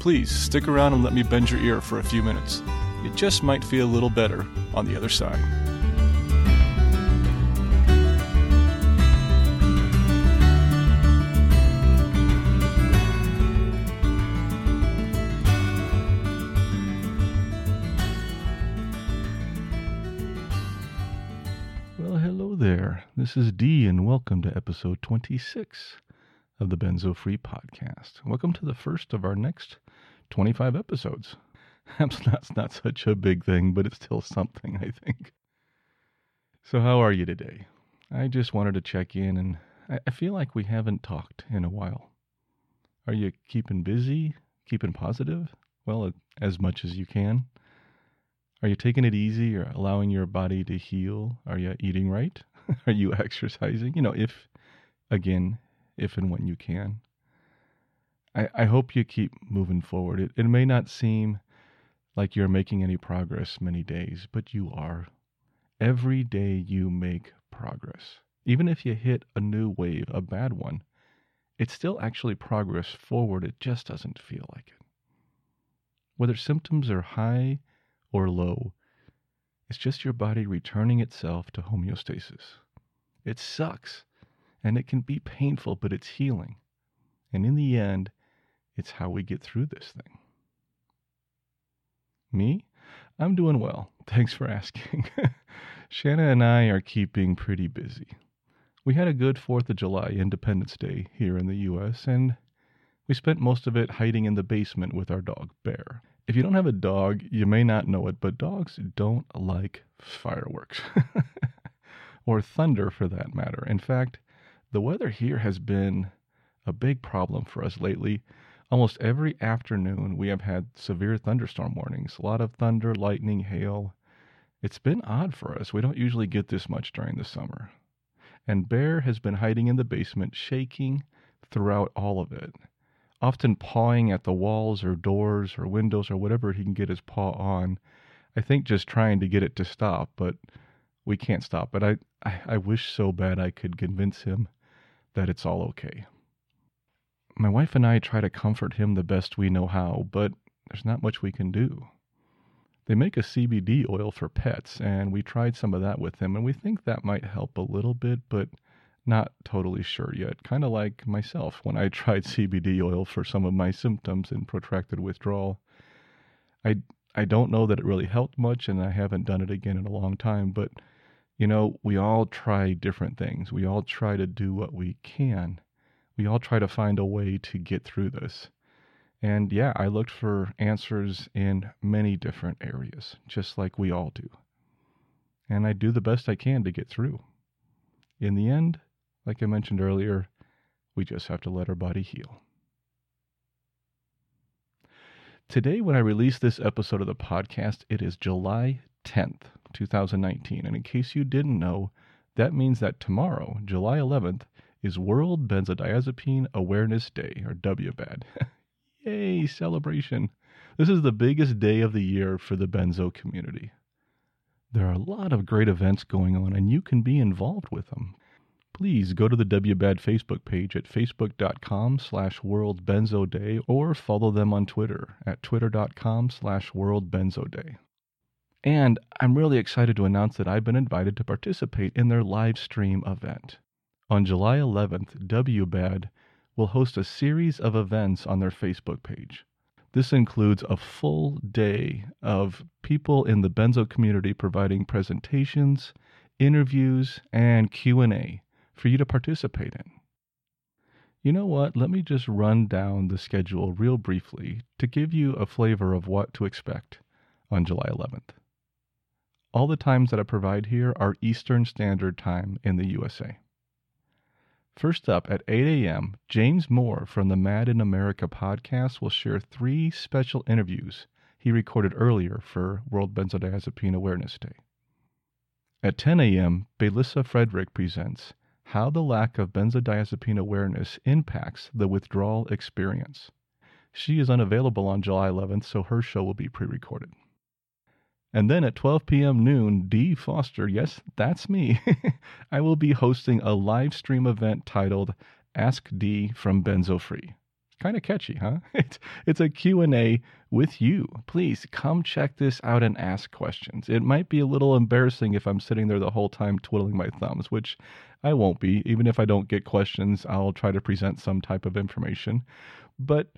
Please stick around and let me bend your ear for a few minutes. It just might feel a little better on the other side. Well, hello there. This is Dee, and welcome to episode 26 of the Benzo Free Podcast. Welcome to the first of our next 25 episodes. That's not, such a big thing, but it's still something, I think. So, how are you today? I just wanted to check in, and I feel like we haven't talked in a while. Are you keeping busy? Keeping positive? Well, as much as you can. Are you taking it easy or allowing your body to heal? Are you eating right? Are you exercising? You know, if, again, if and when you can. I, I hope you keep moving forward. It, it may not seem like you're making any progress many days, but you are. Every day you make progress. Even if you hit a new wave, a bad one, it's still actually progress forward. It just doesn't feel like it. Whether symptoms are high or low, it's just your body returning itself to homeostasis. It sucks and it can be painful, but it's healing. And in the end, it's how we get through this thing. Me? I'm doing well. Thanks for asking. Shanna and I are keeping pretty busy. We had a good 4th of July Independence Day here in the US, and we spent most of it hiding in the basement with our dog, Bear. If you don't have a dog, you may not know it, but dogs don't like fireworks. or thunder for that matter. In fact, the weather here has been a big problem for us lately. Almost every afternoon, we have had severe thunderstorm warnings a lot of thunder, lightning, hail. It's been odd for us. We don't usually get this much during the summer. And Bear has been hiding in the basement, shaking throughout all of it, often pawing at the walls or doors or windows or whatever he can get his paw on. I think just trying to get it to stop, but we can't stop it. I, I, I wish so bad I could convince him that it's all okay. My wife and I try to comfort him the best we know how, but there's not much we can do. They make a CBD oil for pets, and we tried some of that with him, and we think that might help a little bit, but not totally sure yet. Kind of like myself when I tried CBD oil for some of my symptoms in protracted withdrawal. I I don't know that it really helped much, and I haven't done it again in a long time, but you know, we all try different things. We all try to do what we can. We all try to find a way to get through this. And yeah, I looked for answers in many different areas, just like we all do. And I do the best I can to get through. In the end, like I mentioned earlier, we just have to let our body heal. Today, when I release this episode of the podcast, it is July 10th, 2019. And in case you didn't know, that means that tomorrow, July 11th, is World Benzodiazepine Awareness Day, or WBAD. Yay, celebration! This is the biggest day of the year for the benzo community. There are a lot of great events going on, and you can be involved with them. Please go to the WBAD Facebook page at facebook.com slash worldbenzoday or follow them on Twitter at twitter.com slash worldbenzoday. And I'm really excited to announce that I've been invited to participate in their live stream event. On July 11th, WBAD will host a series of events on their Facebook page. This includes a full day of people in the benzo community providing presentations, interviews, and Q&A for you to participate in. You know what? Let me just run down the schedule real briefly to give you a flavor of what to expect on July 11th. All the times that I provide here are Eastern Standard Time in the USA. First up at 8 a.m., James Moore from the Mad in America podcast will share three special interviews he recorded earlier for World Benzodiazepine Awareness Day. At 10 a.m., Belissa Frederick presents How the Lack of Benzodiazepine Awareness Impacts the Withdrawal Experience. She is unavailable on July 11th, so her show will be pre recorded. And then at 12 p.m. noon, D. Foster, yes, that's me, I will be hosting a live stream event titled Ask D from Benzo Free. Kind of catchy, huh? It's, it's a Q&A with you. Please come check this out and ask questions. It might be a little embarrassing if I'm sitting there the whole time twiddling my thumbs, which I won't be. Even if I don't get questions, I'll try to present some type of information. But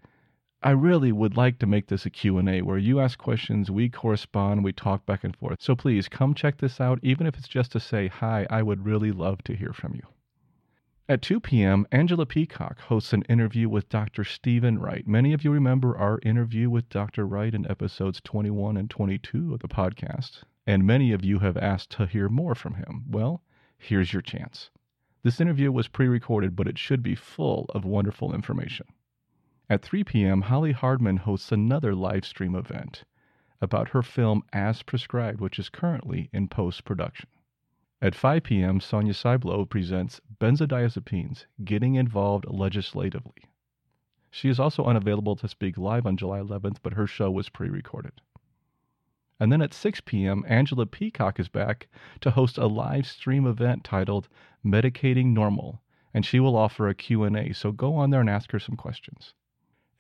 I really would like to make this a Q&A where you ask questions, we correspond, we talk back and forth. So please come check this out even if it's just to say hi. I would really love to hear from you. At 2 p.m., Angela Peacock hosts an interview with Dr. Stephen Wright. Many of you remember our interview with Dr. Wright in episodes 21 and 22 of the podcast, and many of you have asked to hear more from him. Well, here's your chance. This interview was pre recorded, but it should be full of wonderful information. At 3 p.m., Holly Hardman hosts another live stream event about her film As Prescribed, which is currently in post production. At 5 p.m., Sonia Cyblo presents Benzodiazepines Getting Involved Legislatively. She is also unavailable to speak live on July 11th, but her show was pre recorded. And then at 6 p.m., Angela Peacock is back to host a live stream event titled Medicating Normal, and she will offer a Q&A, so go on there and ask her some questions.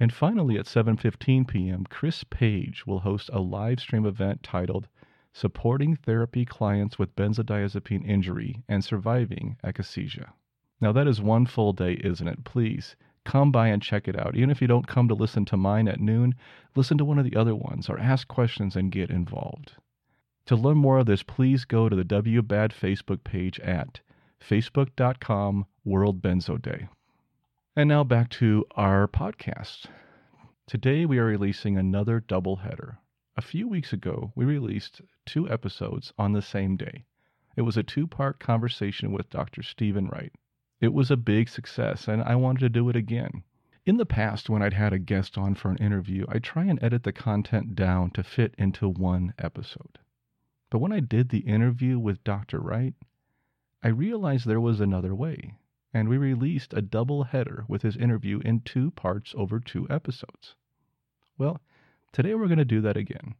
And finally at 7:15 p.m., Chris Page will host a live stream event titled supporting therapy clients with benzodiazepine injury and surviving akathisia. Now, that is one full day, isn't it? Please come by and check it out. Even if you don't come to listen to mine at noon, listen to one of the other ones or ask questions and get involved. To learn more of this, please go to the WBAD Facebook page at facebook.com World Benzo Day. And now back to our podcast. Today we are releasing another double header. A few weeks ago, we released two episodes on the same day. It was a two part conversation with Dr. Stephen Wright. It was a big success, and I wanted to do it again. In the past, when I'd had a guest on for an interview, I'd try and edit the content down to fit into one episode. But when I did the interview with Dr. Wright, I realized there was another way, and we released a double header with his interview in two parts over two episodes. Well, today we're going to do that again.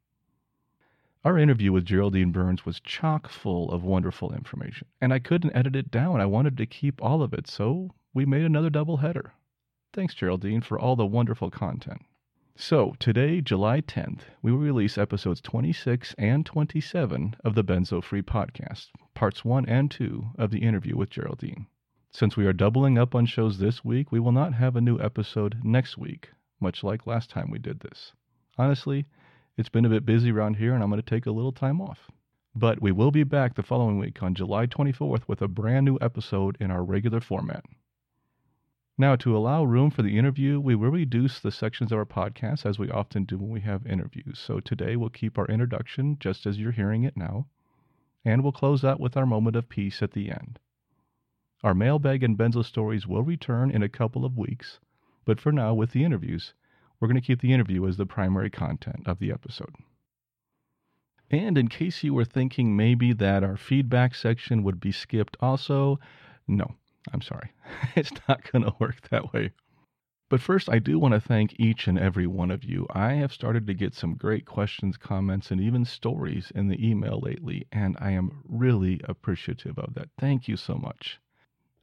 Our interview with Geraldine Burns was chock full of wonderful information, and I couldn't edit it down. I wanted to keep all of it, so we made another double header. Thanks, Geraldine, for all the wonderful content. So, today, July 10th, we will release episodes 26 and 27 of the Benzo Free podcast, parts 1 and 2 of the interview with Geraldine. Since we are doubling up on shows this week, we will not have a new episode next week, much like last time we did this. Honestly, it's been a bit busy around here, and I'm going to take a little time off. But we will be back the following week on July 24th with a brand new episode in our regular format. Now, to allow room for the interview, we will reduce the sections of our podcast as we often do when we have interviews. So today we'll keep our introduction just as you're hearing it now, and we'll close out with our moment of peace at the end. Our mailbag and benzo stories will return in a couple of weeks, but for now, with the interviews, we're going to keep the interview as the primary content of the episode. And in case you were thinking maybe that our feedback section would be skipped also, no, I'm sorry. it's not going to work that way. But first, I do want to thank each and every one of you. I have started to get some great questions, comments, and even stories in the email lately, and I am really appreciative of that. Thank you so much.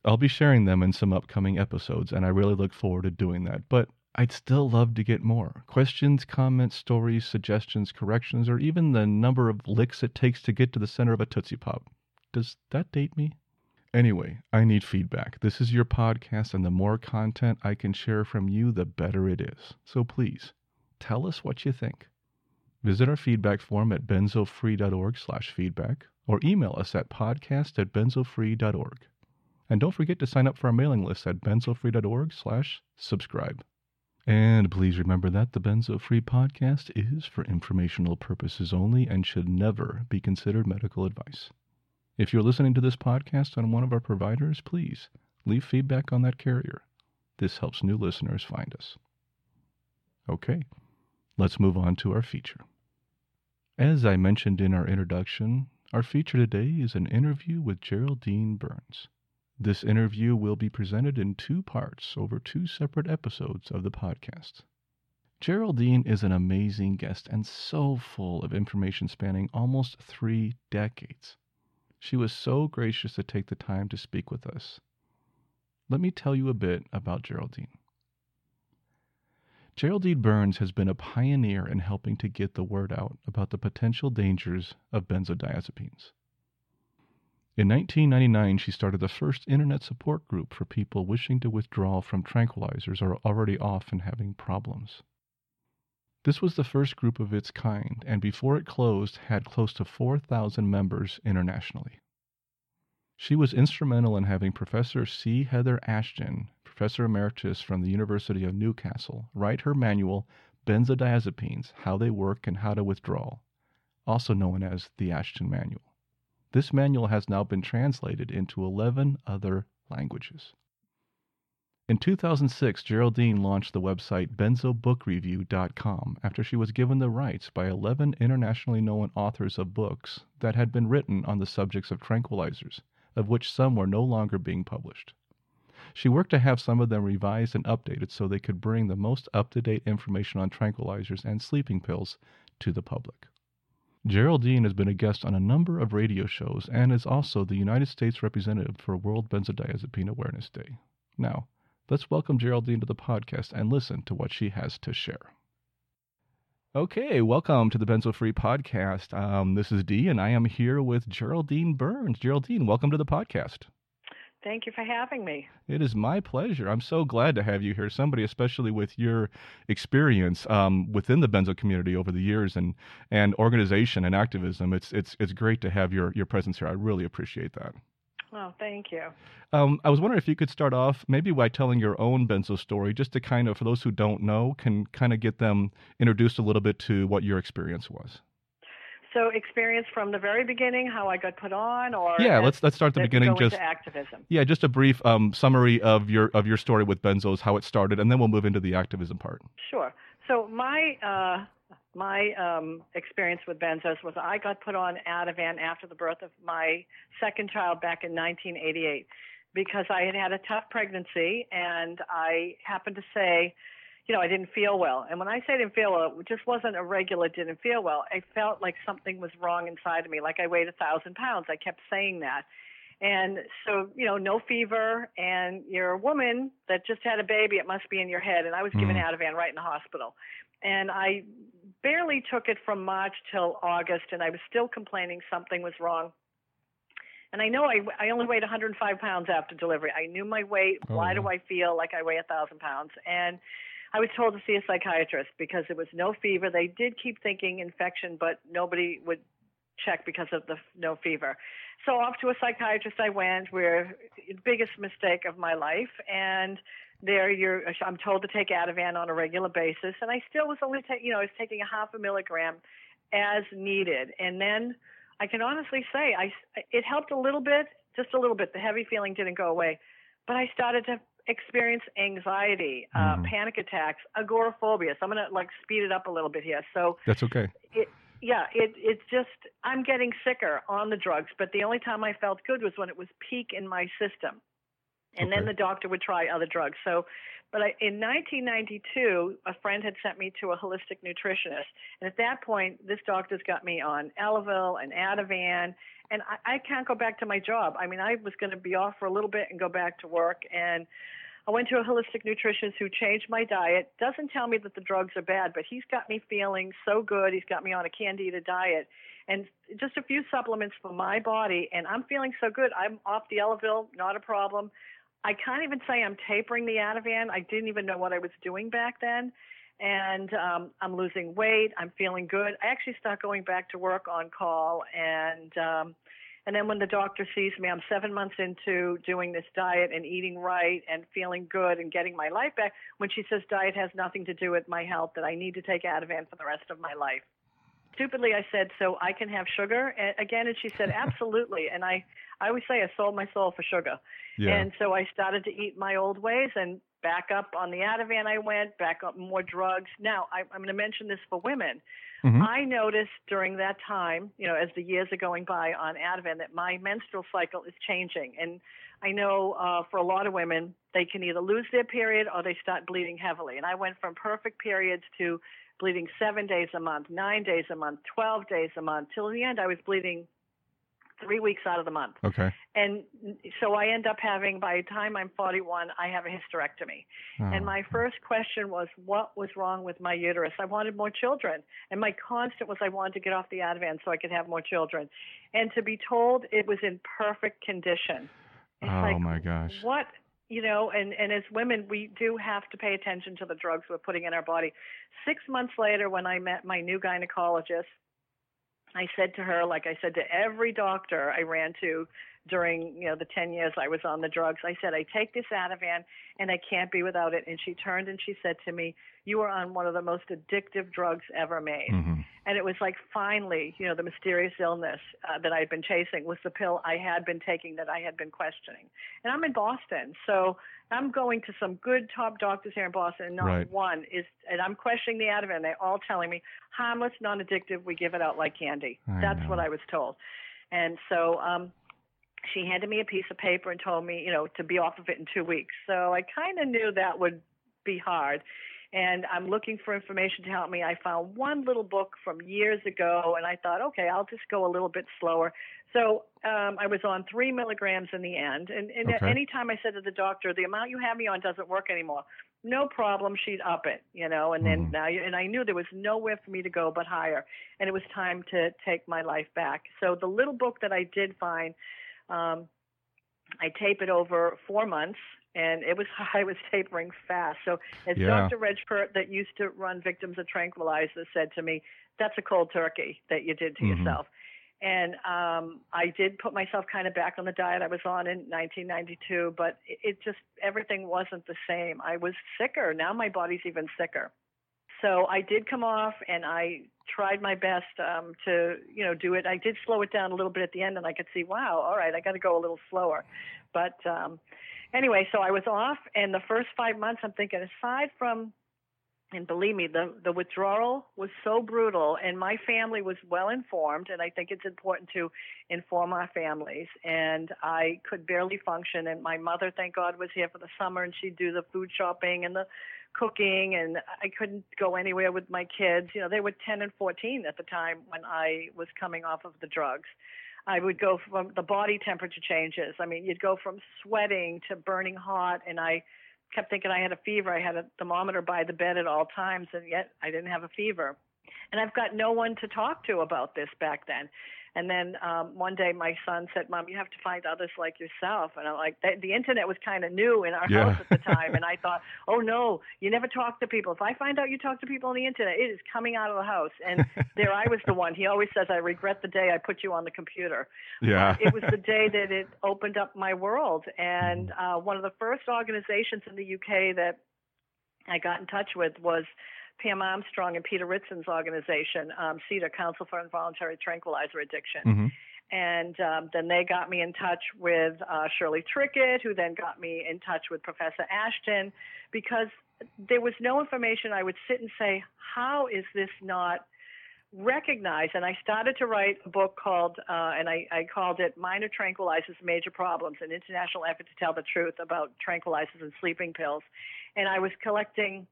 I'll be sharing them in some upcoming episodes, and I really look forward to doing that. But I'd still love to get more. Questions, comments, stories, suggestions, corrections, or even the number of licks it takes to get to the center of a Tootsie Pop. Does that date me? Anyway, I need feedback. This is your podcast, and the more content I can share from you, the better it is. So please, tell us what you think. Visit our feedback form at benzofree.org slash feedback or email us at podcast at benzofree.org. And don't forget to sign up for our mailing list at benzofree.org slash subscribe. And please remember that the Benzo Free podcast is for informational purposes only and should never be considered medical advice. If you're listening to this podcast on one of our providers, please Leave feedback on that carrier. This helps new listeners find us. Okay, let's move on to our feature. As I mentioned in our introduction, our feature today is an interview with Geraldine Burns. This interview will be presented in two parts over two separate episodes of the podcast. Geraldine is an amazing guest and so full of information spanning almost three decades. She was so gracious to take the time to speak with us. Let me tell you a bit about Geraldine. Geraldine Burns has been a pioneer in helping to get the word out about the potential dangers of benzodiazepines. In 1999, she started the first internet support group for people wishing to withdraw from tranquilizers or already off and having problems. This was the first group of its kind, and before it closed, had close to 4,000 members internationally. She was instrumental in having Professor C. Heather Ashton Professor Emeritus from the University of Newcastle, write her manual, Benzodiazepines How They Work and How to Withdraw, also known as the Ashton Manual. This manual has now been translated into 11 other languages. In 2006, Geraldine launched the website benzobookrareview.com after she was given the rights by 11 internationally known authors of books that had been written on the subjects of tranquilizers, of which some were no longer being published. She worked to have some of them revised and updated so they could bring the most up to date information on tranquilizers and sleeping pills to the public. Geraldine has been a guest on a number of radio shows and is also the United States representative for World Benzodiazepine Awareness Day. Now, let's welcome Geraldine to the podcast and listen to what she has to share. Okay, welcome to the Benzo Free Podcast. Um, this is Dee, and I am here with Geraldine Burns. Geraldine, welcome to the podcast. Thank you for having me. It is my pleasure. I'm so glad to have you here. Somebody, especially with your experience um, within the benzo community over the years and and organization and activism. It's it's it's great to have your your presence here. I really appreciate that. Oh, thank you. Um, I was wondering if you could start off maybe by telling your own benzo story, just to kind of, for those who don't know, can kind of get them introduced a little bit to what your experience was. So experience from the very beginning, how I got put on, or yeah, let's let's start the beginning. Just activism. Yeah, just a brief um, summary of your of your story with benzos, how it started, and then we'll move into the activism part. Sure. So my uh, my um, experience with benzos was I got put on Ativan after the birth of my second child back in 1988 because I had had a tough pregnancy and I happened to say you know, I didn't feel well. And when I say I didn't feel well, it just wasn't a regular didn't feel well. I felt like something was wrong inside of me, like I weighed a thousand pounds. I kept saying that. And so, you know, no fever, and you're a woman that just had a baby, it must be in your head. And I was given mm. Ativan right in the hospital. And I barely took it from March till August, and I was still complaining something was wrong. And I know I, I only weighed 105 pounds after delivery. I knew my weight. Oh, Why do I feel like I weigh a thousand pounds? And I was told to see a psychiatrist because there was no fever. They did keep thinking infection, but nobody would check because of the no fever. So off to a psychiatrist I went, where the biggest mistake of my life, and there you're uh, I'm told to take Ativan on a regular basis, and I still was only taking you know I was taking a half a milligram as needed, and then I can honestly say I it helped a little bit, just a little bit. The heavy feeling didn't go away, but I started to experience anxiety, uh, mm-hmm. panic attacks, agoraphobia. So I'm going to like speed it up a little bit here. So that's okay. It, yeah, it it's just I'm getting sicker on the drugs, but the only time I felt good was when it was peak in my system, and okay. then the doctor would try other drugs. So, but I, in 1992, a friend had sent me to a holistic nutritionist, and at that point, this doctor's got me on Elavil and Ativan, and I, I can't go back to my job. I mean, I was going to be off for a little bit and go back to work, and I went to a holistic nutritionist who changed my diet. Doesn't tell me that the drugs are bad, but he's got me feeling so good. He's got me on a candida diet and just a few supplements for my body, and I'm feeling so good. I'm off the Elavil, not a problem. I can't even say I'm tapering the Ativan. I didn't even know what I was doing back then. And um, I'm losing weight. I'm feeling good. I actually start going back to work on call, and um, and then when the doctor sees me, I'm seven months into doing this diet and eating right and feeling good and getting my life back. When she says diet has nothing to do with my health, that I need to take Ativan for the rest of my life. Stupidly, I said, so I can have sugar and again, and she said, absolutely. and I, I always say I sold my soul for sugar. Yeah. And so I started to eat my old ways and back up on the Ativan I went, back up more drugs. Now, I, I'm going to mention this for women. Mhm. I noticed during that time, you know, as the years are going by on Ativan, that my menstrual cycle is changing. And I know uh, for a lot of women, they can either lose their period or they start bleeding heavily. And I went from perfect periods to bleeding seven days a month, nine days a month, 12 days a month. Till the end, I was bleeding three weeks out of the month. Okay. And so I end up having, by the time I'm 41, I have a hysterectomy. Oh, and Oh. my first question was, what was wrong with my uterus? I wanted more children. And my constant was, I wanted to get off the Ativan so I could have more children. And to be told it was in perfect condition. It's Oh like, my gosh. What? You know, and, and as women, we do have to pay attention to the drugs we're putting in our body. Six months later, when I met my new gynecologist, I said to her, like I said to every doctor I ran to during you know the 10 years I was on the drugs, I said, I take this Ativan and I can't be without it. And she turned and she said to me, You are on one of the most addictive drugs ever made. hmm And it was like finally, you know, the mysterious illness uh, that I'd been chasing was the pill I had been taking that I had been questioning. And I'm in Boston, so I'm going to some good top doctors here in Boston, and not Right. one is. And I'm questioning the Ativan. They're all telling me harmless, non-addictive. We give it out like candy. I That's know. what I was told. And so um, she handed me a piece of paper and told me, you know, to be off of it in two weeks. So I kind of knew that would be hard. And I'm looking for information to help me. I found one little book from years ago, and I thought, okay, I'll just go a little bit slower. So um, I was on three milligrams in the end. And, and Okay. any time I said to the doctor, the amount you have me on doesn't work anymore, no problem. She'd up it, you know. And then Mhm. now, you, and I knew there was nowhere for me to go but higher, and it was time to take my life back. So the little book that I did find, um, I tape it over four months, and it was I was tapering fast. So as Yeah. Dr. Reg Peart, that used to run victims of tranquilizers, said to me, "That's a cold turkey that you did to Mhm. yourself." And um, I did put myself kind of back on the diet I was on in 1992, but it, it just everything wasn't the same. I was sicker. Now my body's even sicker. So I did come off, and I tried my best um, to, you know, do it. I did slow it down a little bit at the end, and I could see, wow, all right, I got to go a little slower. But um, anyway, so I was off, and the first five months, I'm thinking, aside from, and believe me, the the withdrawal was so brutal, and my family was well informed, and I think it's important to inform our families. And I could barely function, and my mother, thank God, was here for the summer, and she'd do the food shopping and the cooking and I couldn't go anywhere with my kids. You know, they were 10 and 14 at the time when I was coming off of the drugs. I would go from the body temperature changes. I mean, you'd go from sweating to burning hot and I kept thinking I had a fever. I had a thermometer by the bed at all times and yet I didn't have a fever. And I've got no one to talk to about this back then. And then um, one day my son said, Mom, you have to find others like yourself. And I'm like, the, the internet was kind of new in our Yeah. house at the time. and I thought, oh no, you never talk to people. If I find out you talk to people on the internet, it is coming out of the house. And there I was the one. He always says, I regret the day I put you on the computer. Yeah. it was the day that it opened up my world. And uh, one of the first organizations in the UK that I got in touch with was Pam Armstrong and Peter Ritson's organization, um, CITA, Council for Involuntary Tranquilizer Addiction. hmm And um, then they got me in touch with uh, Shirley Trickett, who then got me in touch with Professor Ashton, because there was no information. I would sit and say, how is this not recognized? And I started to write a book called, uh, and I, I called it Minor Tranquilizers, Major Problems, an international effort to tell the truth about tranquilizers and sleeping pills. And I was collecting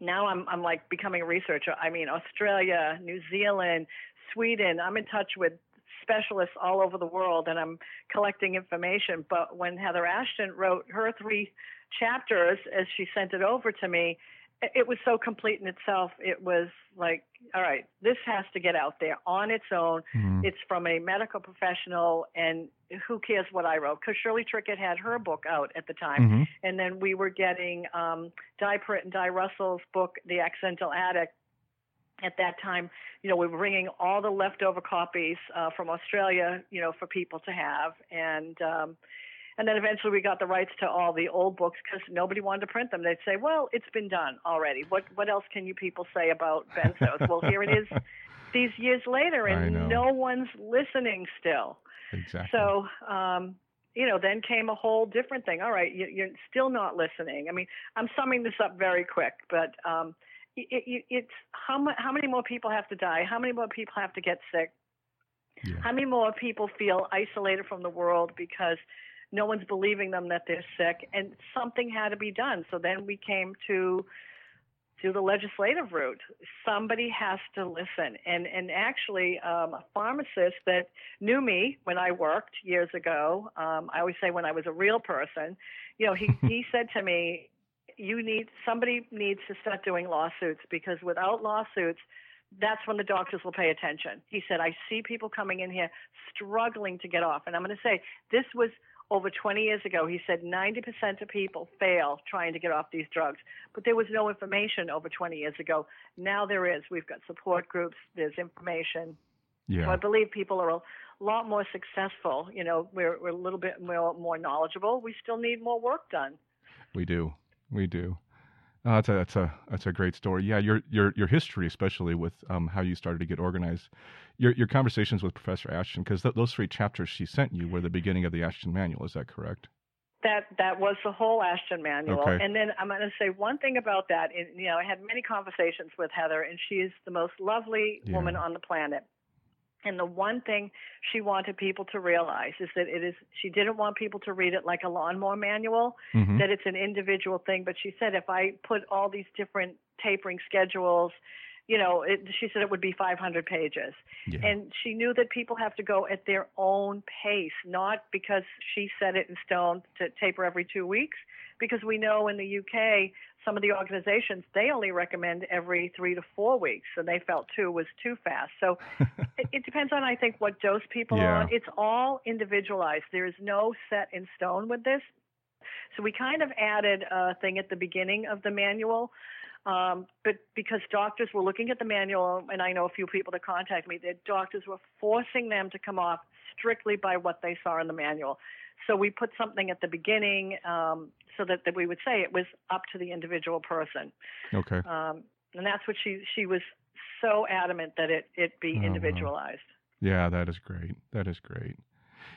now I'm I'm like becoming a researcher. I mean, Australia, New Zealand, Sweden. I'm in touch with specialists all over the world, and I'm collecting information. But when Heather Ashton wrote her three chapters, as she sent it over to me, it- was so complete in itself. It was like, all right, this has to get out there on its own. Mhm. It's from a medical professional, and who cares what I wrote? Because Shirley Trickett had her book out at the time Mhm. and then we were getting um, Di Pritt and Di Russell's book, The Accidental Addict. At that time, you know, we were bringing all the leftover copies uh, from Australia, you know, for people to have, and um, and then eventually we got the rights to all the old books because nobody wanted to print them. They'd say, "Well, it's been done already. What what else can you people say about benzos?" well, here it is, these years later, and no one's listening still. Exactly. So, um, you know, then came a whole different thing. All right, you, you're still not listening. I mean, I'm summing this up very quick, but um, it, it, it's how, mu- how many more people have to die? How many more people have to get sick? yeah. How many more people feel isolated from the world because no one's believing them that they're sick? And something had to be done. So then we came to to the legislative route. Somebody has to listen. And and actually, um, a pharmacist that knew me when I worked years ago. Um, I always say when I was a real person. You know, he he said to me, "You need somebody needs to start doing lawsuits because without lawsuits." That's when the doctors will pay attention. He said, I see people coming in here struggling to get off. And I'm going to say, this was over 20 years ago, he said 90% of people fail trying to get off these drugs. But there was no information over 20 years ago. Now there is. We've got support groups, there's information. Yeah. So I believe people are a lot more successful. You know, we're, we're a little bit more, more knowledgeable. We still need more work done. We do. We do. Oh, that's a that's a that's a great story. Yeah, your your your history, especially with um, how you started to get organized, your your conversations with Professor Ashton, because th- those three chapters she sent you were the beginning of the Ashton Manual. Is that correct? That that was the whole Ashton manual. Okay. And then I'm going to say one thing about that. And, you know, I had many conversations with Heather, and she is the most lovely Yeah. woman on the planet. And the one thing she wanted people to realize is that it is she didn't want people to read it like a lawnmower manual, Mhm. that it's an individual thing. But she said if I put all these different tapering schedules, you know, it, she said it would be 500 pages. Yeah. And she knew that people have to go at their own pace, not because she set it in stone to taper every two weeks, because we know in the UK, some of the organizations, they only recommend every three to four weeks, and they felt two was too fast. So it, it depends on, I think, what dose people Yeah. are on. It's all individualized. There is no set in stone with this. So we kind of added a thing at the beginning of the manual um, but because doctors were looking at the manual, and I know a few people that contact me, that doctors were forcing them to come off strictly by what they saw in the manual. So we put something at the beginning um, so that, that we would say it was up to the individual person. okay. Um, and that's what she she was so adamant that it it be Oh, wow. individualized. Yeah, that is great. That is great.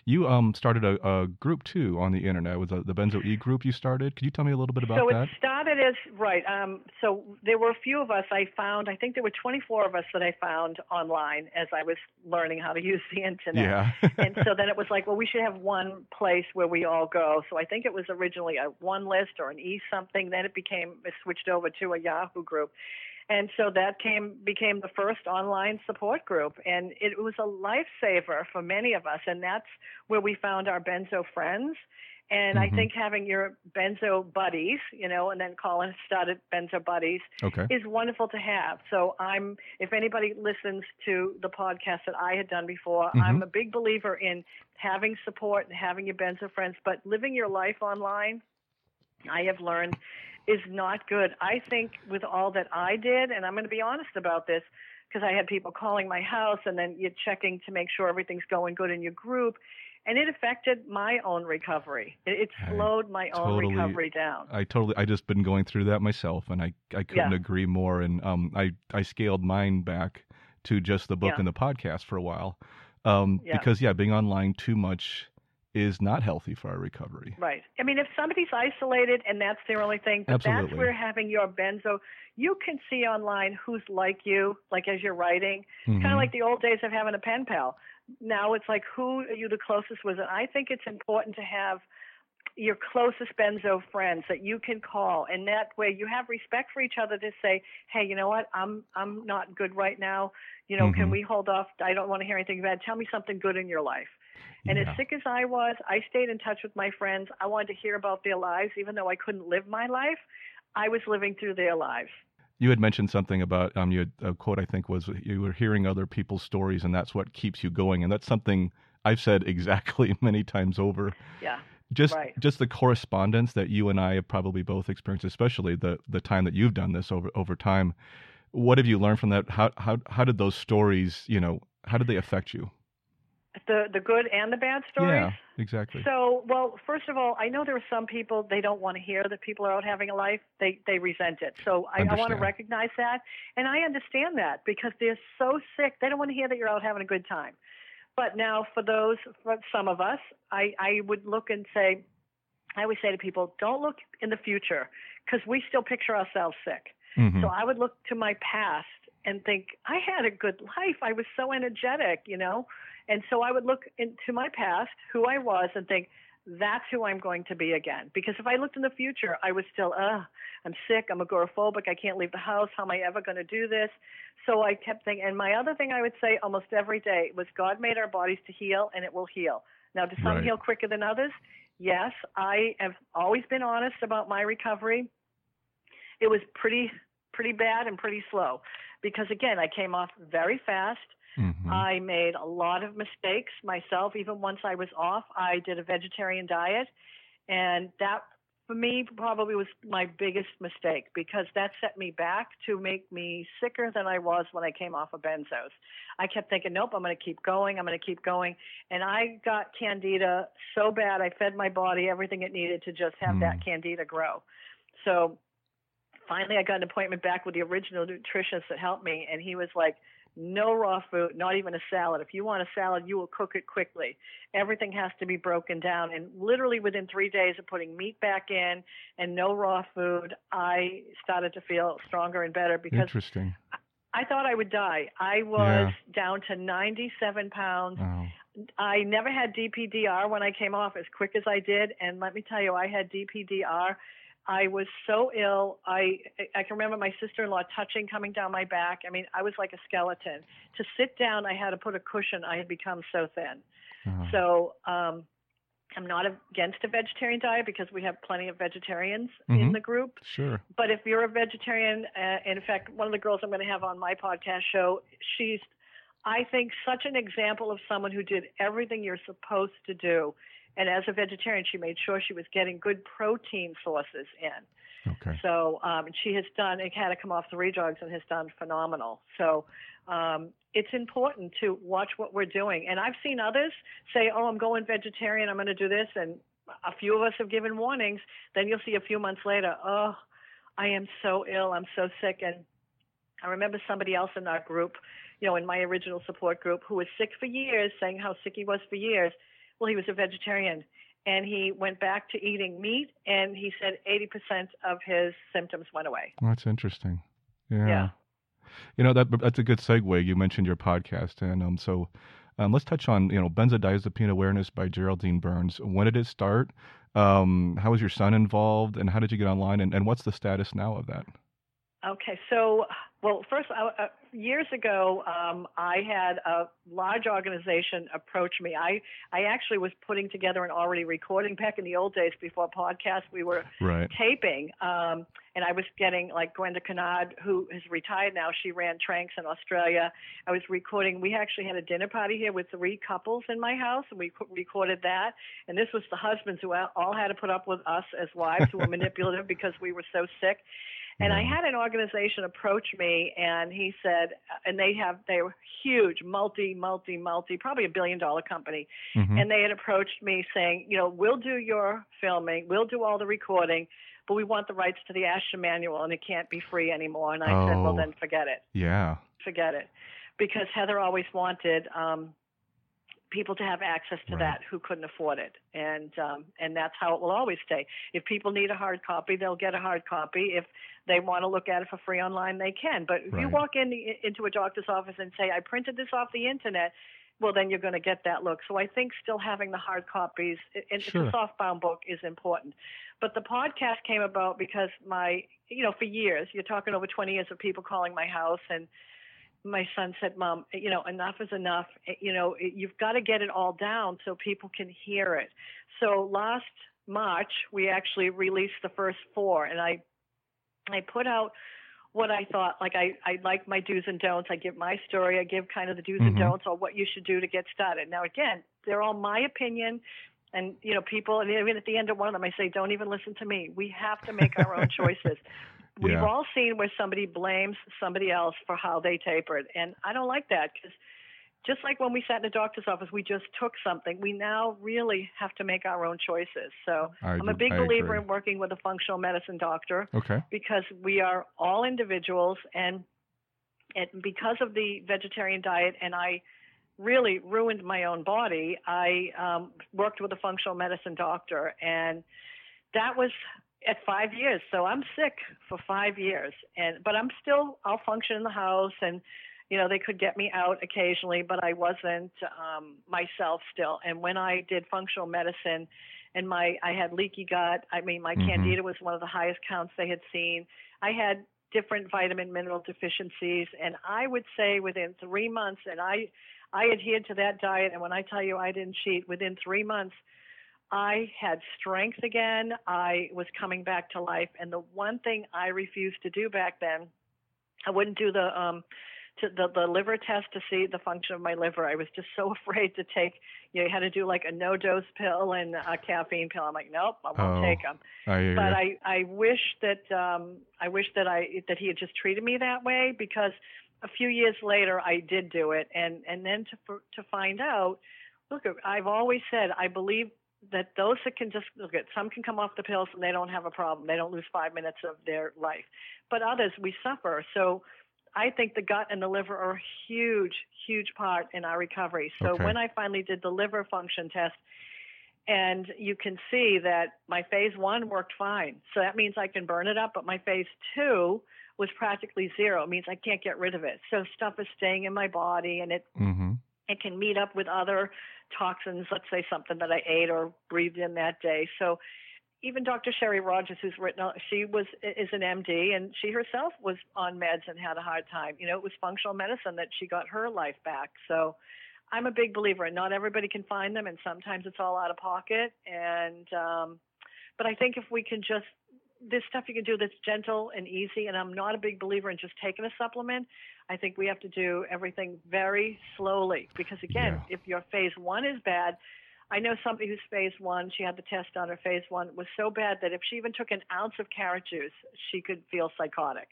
You um started a, a group too on the internet with the, the Benzo E group you started. Could you tell me a little bit about so that? it started as right. Um, so there were a few of us I found. I think there were 24 of us that I found online as I was learning how to use the internet. Yeah. and so then it was like, well, we should have one place where we all go. So I think it was originally a one list or an e something. Then it became it switched over to a Yahoo group, and so that came became the first online support group, and it was a lifesaver for many of us. And that's where we found our benzo friends. And Mhm. I think having your benzo buddies, you know, and then Colin started benzo buddies okay. is wonderful to have. So I'm, if anybody listens to the podcast that I had done before, Mhm. I'm a big believer in having support and having your benzo friends, but living your life online, I have learned is not good. I think with all that I did, and I'm going to be honest about this, because I had people calling my house and then you're checking to make sure everything's going good in your group. And it affected my own recovery. It, it slowed my own totally- recovery down. I totally I just been going through that myself and I I couldn't Yeah. agree more and um I I scaled mine back to just the book Yeah. and the podcast for a while. Um Yeah. because yeah, being online too much is not healthy for our recovery. Right. I mean, if somebody's isolated and that's their only thing, but that's Absolutely. where having your benzo, you can see online who's like you, like as you're writing. Kind Mhm. of like the old days of having a pen pal. Now it's like who are you the closest with? And I think it's important to have your closest benzo friends that you can call and that way you have respect for each other to say hey you know what i'm i'm not good right now you know Mhm. can we hold off i don't want to hear anything bad tell me something good in your life and Yeah. as sick as I was, I stayed in touch with my friends. I wanted to hear about their lives, even though I couldn't live my life. I was living through their lives. You had mentioned something about um you had, a quote I think was you were hearing other people's stories and that's what keeps you going and that's something I've said exactly many times over. Yeah. Just Right. just the correspondence that you and I have probably both experienced, especially the the time that you've done this over over time. What have you learned from that? How how how did those stories, you know, how did they affect you? The the good and the bad stories. Yeah, exactly. So, well, first of all, I know there are some people they don't want to hear that people are out having a life. They they resent it. So I, I want to recognize that, and I understand that because they're so sick. They don't want to hear that you're out having a good time. But now, for those, for some of us, I, I would look and say, I always say to people, don't look in the future because we still picture ourselves sick. Mhm. So I would look to my past and think, I had a good life. I was so energetic, you know? And so I would look into my past, who I was, and think, that's who I'm going to be again. Because if I looked in the future, I was still, uh, I'm sick, I'm agoraphobic, I can't leave the house, how am I ever going to do this? So I kept thinking, and my other thing I would say almost every day was God made our bodies to heal and it will heal. Now, do some Right. heal quicker than others? Yes, I have always been honest about my recovery. It was pretty, pretty bad and pretty slow because again, I came off very fast. Mhm. I made a lot of mistakes myself. Even once I was off, I did a vegetarian diet, and that for me probably was my biggest mistake because that set me back to make me sicker than I was when I came off of benzos. I kept thinking, nope, I'm going to keep going, I'm going to keep going, and I got candida so bad. I fed my body everything it needed to just have that candida grow. So finally, I got an appointment back with the original nutritionist that helped me, and he was like no raw food, not even a salad. If you want a salad, you will cook it quickly. Everything has to be broken down. And literally within three days of putting meat back in and no raw food, I started to feel stronger and better because Interesting. I thought I would die. I was down to 97 pounds. I never had DPDR when I came off as quick as I did. And let me tell you, I had DPDR. I was so ill. I I can remember my sister-in-law touching coming down my back. I mean, I was like a skeleton. To sit down, I had to put a cushion. I had become so thin. Oh. So um, I'm not against a vegetarian diet because we have plenty of vegetarians in Mhm. the group. Sure. But if you're a vegetarian, uh, in fact, one of the girls I'm going to have on my podcast show, she's, I think, such an example of someone who did everything you're supposed to do. And as a vegetarian, she made sure she was getting good protein sources in. Okay. So um, she has done, it had to come off three drugs and has done phenomenal. So um, it's important to watch what we're doing. And I've seen others say, oh, I'm going vegetarian, I'm going to do this. And a few of us have given warnings. Then you'll see a few months later, oh, I am so ill, I'm so sick. And I remember somebody else in our group, you know, in my original support group, who was sick for years, saying how sick he was for years. Well, he was a vegetarian and he went back to eating meat and he said 80% of his symptoms went away. Well, that's interesting. Yeah. Yeah. You know that that's a good segue. You mentioned your podcast, and um, so um, let's touch on you know benzodiazepine awareness by Geraldine Burns. When did it start? Um, how was your son involved, and how did you get online? And, and what's the status now of that? Okay, so well, first, uh, uh, years ago, um, I had a large organization approach me. I I actually was putting together an already recording back in the old days before podcasts. We were Right. taping, um, and I was getting like Gwenda Kennard, who is retired now. She ran TRANX in Australia. I was recording. We actually had a dinner party here with three couples in my house, and we recorded that. And this was the husbands who all had to put up with us as wives who were manipulative because we were so sick. And I had an organization approach me, and he said, and they have they were huge, multi, multi, multi, probably a billion dollar company, Mhm. and they had approached me saying, you know, we'll do your filming, we'll do all the recording, but we want the rights to the Ashton Manual, and it can't be free anymore. And I said, well, Oh. then forget it, yeah. forget it, because Heather always wanted. Um, people to have access to Right. that who couldn't afford it. And um, and that's how it will always stay. If people need a hard copy they'll get a hard copy. If they want to look at it for free online they can. But if you walk in into a doctor's office and say i printed this off the internet well then you're going to get that look. So i think still having the hard copies it- it's a softbound book is important. But the podcast came about because my you know for years you're talking over 20 years of people calling my house and my son said, "Mom, you know, enough is enough. You know, you've got to get it all down so people can hear it." So last March, we actually released the first four, and I, I put out what I thought. Like I, I like my do's and don'ts. I give my story. I give kind of the do's and Mhm. don'ts or what you should do to get started. Now, again, they're all my opinion. And you know, people, and even at the end of one of them, I say, "Don't even listen to me. We have to make our own choices." We've Yeah. all seen where somebody blames somebody else for how they tapered, and I don't like that because just like when we sat in a doctor's office, we just took something. We now really have to make our own choices. So I I'm a big I believer agree. in working with a functional medicine doctor Okay. because we are all individuals and and because of the vegetarian diet and I really ruined my own body, I um, worked with a functional medicine doctor, and that was at five years. So I'm sick for five years, and but I'm still I'll function in the house, and you know they could get me out occasionally, but I wasn't um, myself still. And when I did functional medicine, and my I had leaky gut. I mean, my mm-hmm. candida was one of the highest counts they had seen. I had different vitamin mineral deficiencies, and I would say within three months, and I I adhered to that diet. And when I tell you I didn't cheat, within three months I had strength again. I was coming back to life. And the one thing I refused to do back then, I wouldn't do the um to the, the liver test to see the function of my liver. I was just so afraid to take, you know, you had to do like a NoDoz pill and a caffeine pill. I'm like, nope, I won't oh, take them. I but I, I wish that, um, I wish that I, that he had just treated me that way because a few years later I did do it. And, and then to, to find out, look, I've always said, I believe that those that can just look at some can come off the pills and they don't have a problem. They don't lose five minutes of their life. But others, we suffer. So I think the gut and the liver are a huge, huge part in our recovery. So okay. when I finally did the liver function test, and you can see that my phase one worked fine. So that means I can burn it up, but my phase two was practically zero. It means I can't get rid of it. So stuff is staying in my body, and it mm-hmm. It can meet up with other toxins, let's say something that I ate or breathed in that day. So even Dr. Sherry Rogers, who's written, she was is an MD, and she herself was on meds and had a hard time. You know, it was functional medicine that she got her life back. So, I'm a big believer. And not everybody can find them, and sometimes it's all out of pocket. And um, but I think if we can just this stuff you can do that's gentle and easy. And I'm not a big believer in just taking a supplement. I think we have to do everything very slowly because again, yeah. if your phase one is bad, I know somebody who's phase one, she had the test on her phase one, was so bad that if she even took an ounce of carrot juice, she could feel psychotic.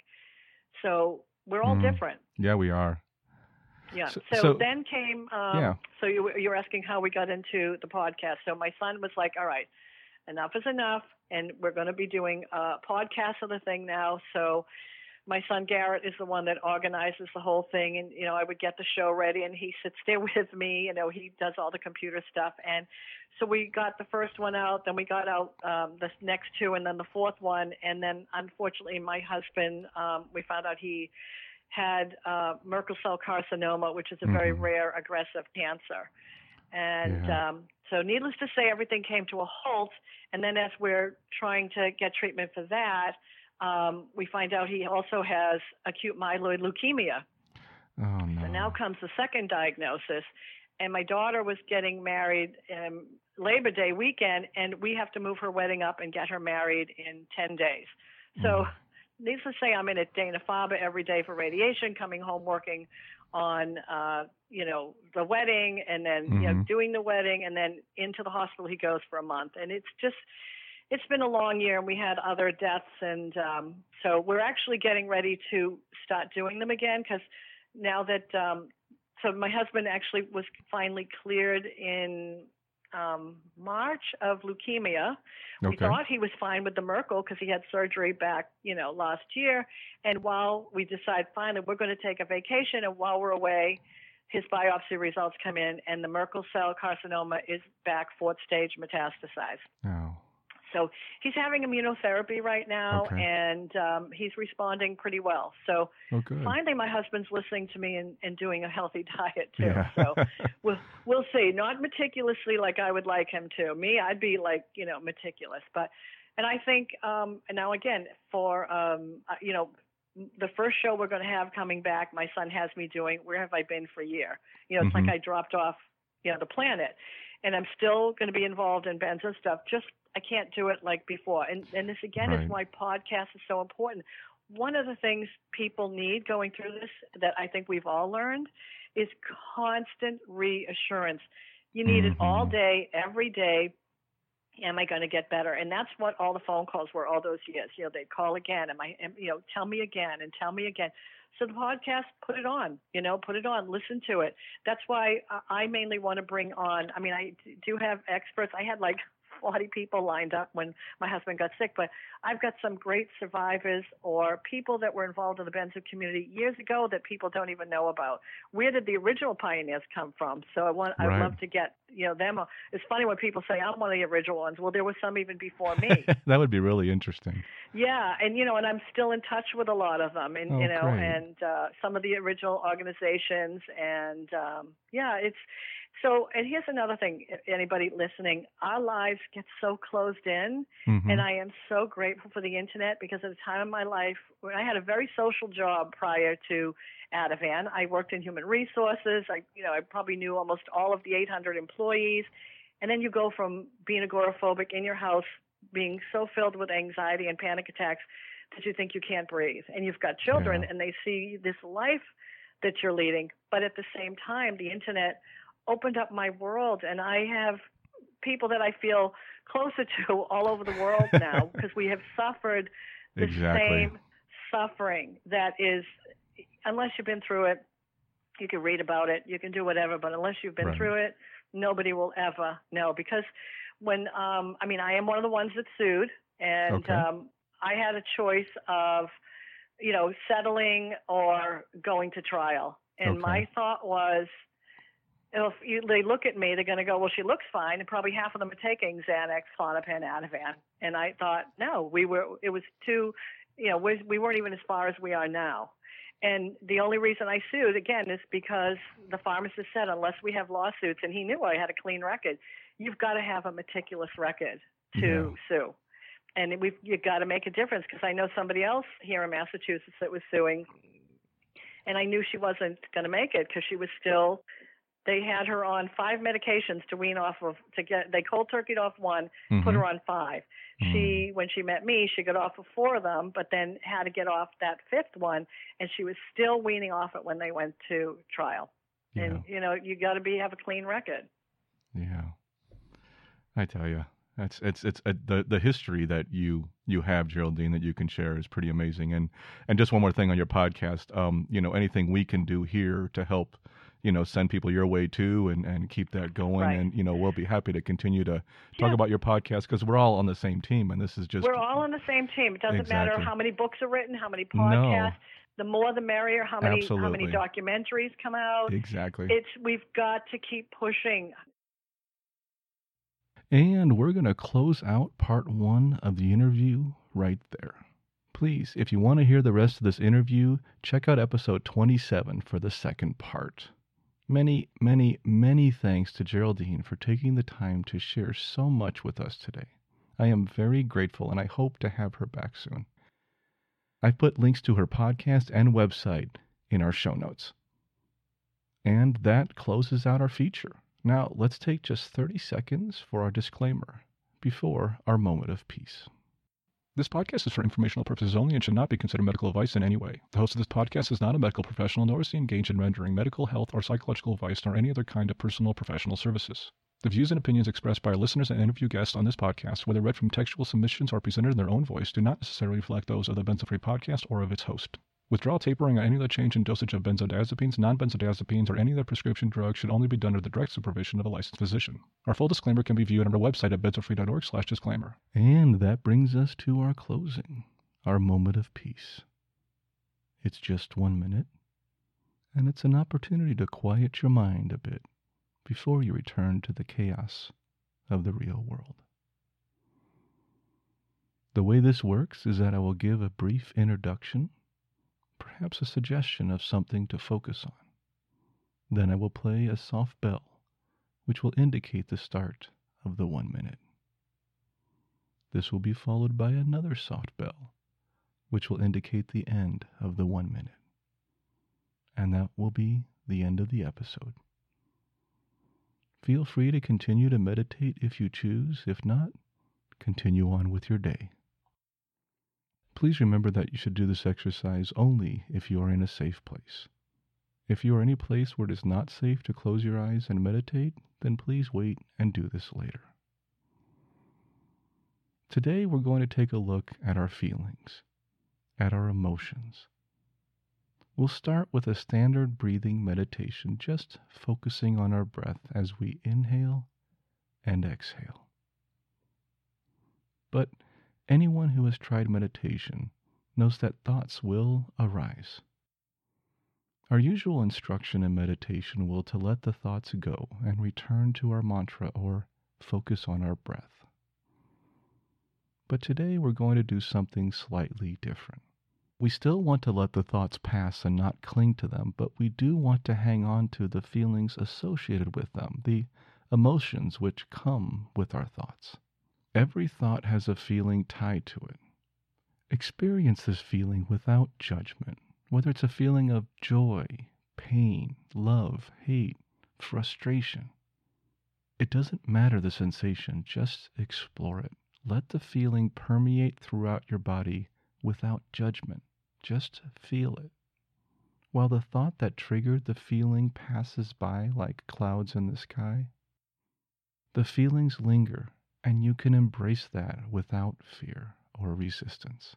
So we're all mm. different. Yeah, we are. Yeah. So, so, so then came, um, yeah. so you, you're asking how we got into the podcast. So my son was like, all right, enough is enough. And we're going to be doing a podcast of the thing now. So my son Garrett is the one that organizes the whole thing, and you know I would get the show ready, and he sits there with me. You know he does all the computer stuff, and so we got the first one out, then we got out um, the next two, and then the fourth one, and then unfortunately my husband, um, we found out he had uh, Merkel cell carcinoma, which is a very Mhm. rare aggressive cancer. And Yeah. um, so, needless to say, everything came to a halt. And then, as we're trying to get treatment for that, um, we find out he also has acute myeloid leukemia. Oh no. So now comes the second diagnosis. And my daughter was getting married um, Labor Day weekend, and we have to move her wedding up and get her married in 10 days. So, Mm. needless to say, I'm in at Dana Farber every day for radiation, coming home working on, uh, you know, the wedding, and then you know Mhm. doing the wedding, and then into the hospital he goes for a month, and it's just. It's been a long year, and we had other deaths, and um, so we're actually getting ready to start doing them again because now that um, so my husband actually was finally cleared in um, March of leukemia. Okay. We thought he was fine with the Merkel because he had surgery back, you know, last year. And while we decide finally we're going to take a vacation, and while we're away, his biopsy results come in, and the Merkel cell carcinoma is back fourth stage metastasized. Oh. So he's having immunotherapy right now, Okay. and um, he's responding pretty well. So Oh, finally, my husband's listening to me and, and doing a healthy diet too. Yeah. So we'll we'll see. Not meticulously like I would like him to. Me, I'd be like you know meticulous, but and I think um, and now again for um, uh, you know the first show we're going to have coming back, my son has me doing. Where have I been for a year? You know, it's Mhm. like I dropped off you know the planet, and I'm still going to be involved in benzo stuff. Just I can't do it like before. And and this again Right. is why podcast is so important. One of the things people need going through this that I think we've all learned is constant reassurance. You need it all Mhm. day, every day. Am I going to get better? And that's what all the phone calls were all those years. You know, they'd call again. Am I? am- You know, tell me again and tell me again. So the podcast, put it on. You know, put it on. Listen to it. That's why I mainly want to bring on. I mean, I do have experts. I had like 40 people lined up when my husband got sick, but I've got some great survivors or people that were involved in the benzo community years ago that people don't even know about. Where did the original pioneers come from? So I want, Right. I'd love to get, you know, them. It's funny when people say I'm one of the original ones. Well, there was some even before me. that would be really interesting. Yeah, and you know, and I'm still in touch with a lot of them, and Oh, you know, great. and uh, some of the original organizations, and um, yeah, it's so. And here's another thing: anybody listening, our lives get so closed in, Mhm. and I am so grateful for the internet because at the time of my life when I had a very social job prior to Ativan, I worked in human resources. I, you know, I probably knew almost all of the 800 employees, and then you go from being agoraphobic in your house, being so filled with anxiety and panic attacks that you think you can't breathe, and you've got children, Yeah. and they see this life that you're leading, but at the same time, the internet opened up my world, and I have people that I feel closer to all over the world now because we have suffered the Exactly. same suffering that is unless you've been through it you can read about it you can do whatever but unless you've been Right. through it nobody will ever know because when um i mean i am one of the ones that sued and Okay. um i had a choice of you know settling or going to trial and Okay. my thought was if you, they look at me, they're going to go, well, she looks fine, and probably half of them are taking Xanax, Klonopin, Ativan. And I thought, no, we were. It was too, you know, we, we weren't even as far as we are now. And the only reason I sued again is because the pharmacist said, unless we have lawsuits, and he knew I had a clean record, you've got to have a meticulous record to sue. And we've you've got to make a difference because I know somebody else here in Massachusetts that was suing, and I knew she wasn't going to make it because she was still they had her on five medications to wean off of to get they cold turkeyed off one put Mhm. her on five. She when she met me she got off of four of them but then had to get off that fifth one and she was still weaning off it when they went to trial. Yeah. and you know you got to be have a clean record. Yeah, I tell you, that's it's it's uh, the the history that you you have, Geraldine, that you can share is pretty amazing. And and just one more thing on your podcast, um, you know, anything we can do here to help, you know, send people your way too, and and keep that going. Right. And you know, we'll be happy to continue to talk Yeah. about your podcast because we're all on the same team, and this is just we're all on the same team it doesn't matter how many books are written how many podcasts No. the more the merrier how many how many documentaries come out exactly. it's we've got to keep pushing And we're going to close out part one of the interview right there. Please, if you want to hear the rest of this interview, check out episode 27 for the second part. Many, many, many thanks to Geraldine for taking the time to share so much with us today. I am very grateful and I hope to have her back soon. I've put links to her podcast and website in our show notes. And that closes out our feature. Now, let's take just 30 seconds for our disclaimer before our moment of peace. This podcast is for informational purposes only and should not be considered medical advice in any way. The host of this podcast is not a medical professional nor is he engaged in rendering medical, health, or psychological advice nor any other kind of personal professional services. The views and opinions expressed by our listeners and interview guests on this podcast, whether read from textual submissions or presented in their own voice, do not necessarily reflect those of the Benzo Free podcast or of its host. Withdrawal tapering or any other change in dosage of benzodiazepines, non-benzodiazepines, or any other prescription drug should only be done under the direct supervision of a licensed physician. Our full disclaimer can be viewed on our website at benzofree.org slash disclaimer. And that brings us to our closing, our moment of peace. It's just one minute, and it's an opportunity to quiet your mind a bit before you return to the chaos of the real world. The way this works is that I will give a brief introduction, perhaps a suggestion of something to focus on. Then I will play a soft bell, which will indicate the start of the one minute. This will be followed by another soft bell, which will indicate the end of the one minute. And that will be the end of the episode. Feel free to continue to meditate if you choose. If not, continue on with your day. Please remember that you should do this exercise only if you are in a safe place. If you are any place where it is not safe to close your eyes and meditate, then please wait and do this later. Today we're going to take a look at our feelings, at our emotions. We'll start with a standard breathing meditation, just focusing on our breath as we inhale and exhale. but anyone who has tried meditation knows that thoughts will arise. Our usual instruction in meditation will to let the thoughts go and return to our mantra or focus on our breath. But today we're going to do something slightly different. We still want to let the thoughts pass and not cling to them, but we do want to hang on to the feelings associated with them, the emotions which come with our thoughts. Every thought has a feeling tied to it. Experience this feeling without judgment, whether it's a feeling of joy, pain, love, hate, frustration. It doesn't matter the sensation, just explore it. Let the feeling permeate throughout your body without judgment. Just feel it. While the thought that triggered the feeling passes by like clouds in the sky, the feelings linger and you can embrace that without fear or resistance.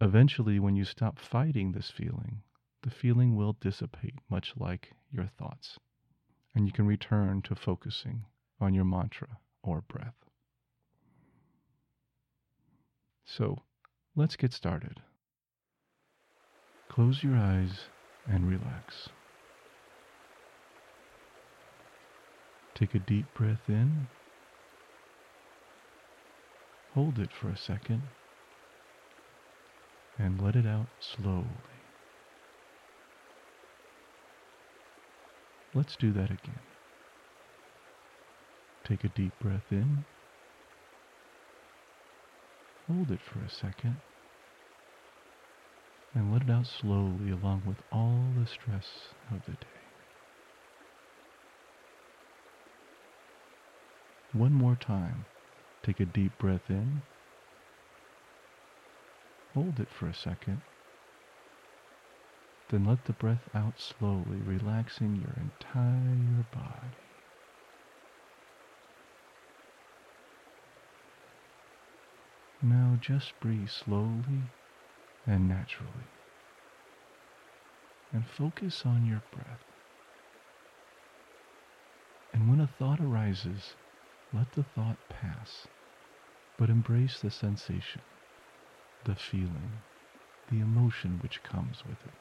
Eventually, when you stop fighting this feeling, the feeling will dissipate, much like your thoughts, and you can return to focusing on your mantra or breath. So, let's get started. Close your eyes and relax. Take a deep breath in. Hold it for a second and let it out slowly. Let's do that again. Take a deep breath in. Hold it for a second. And let it out slowly along with all the stress of the day. One more time. Take a deep breath in. Hold it for a second. Then let the breath out slowly, relaxing your entire body. Now just breathe slowly and naturally. And focus on your breath. And when a thought arises, let the thought pass, but embrace the sensation the feeling, the emotion which comes with it.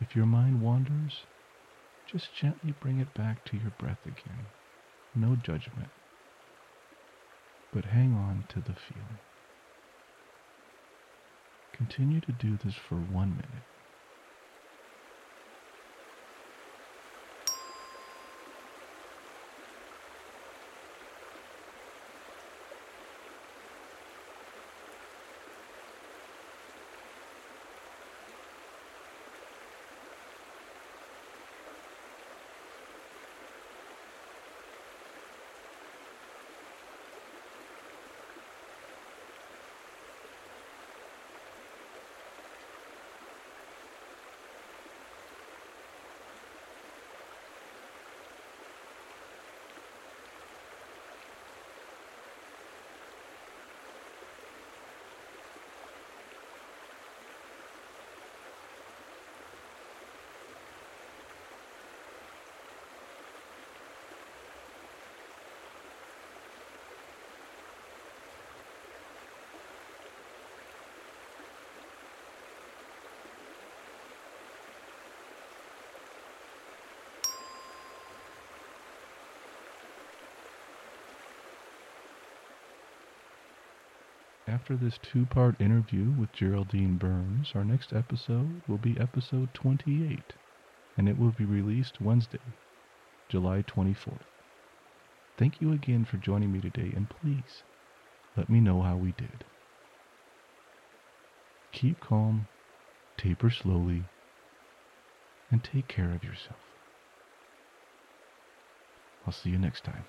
If your mind wanders, just gently bring it back to your breath again. No judgment, but hang on to the feeling. Continue to do this for one minute. After this two part interview with Geraldine Burns, our next episode will be episode 28, and it will be released Wednesday, July 24th. Thank you again for joining me today, and please let me know how we did. Keep calm, taper slowly, and take care of yourself. I'll see you next time.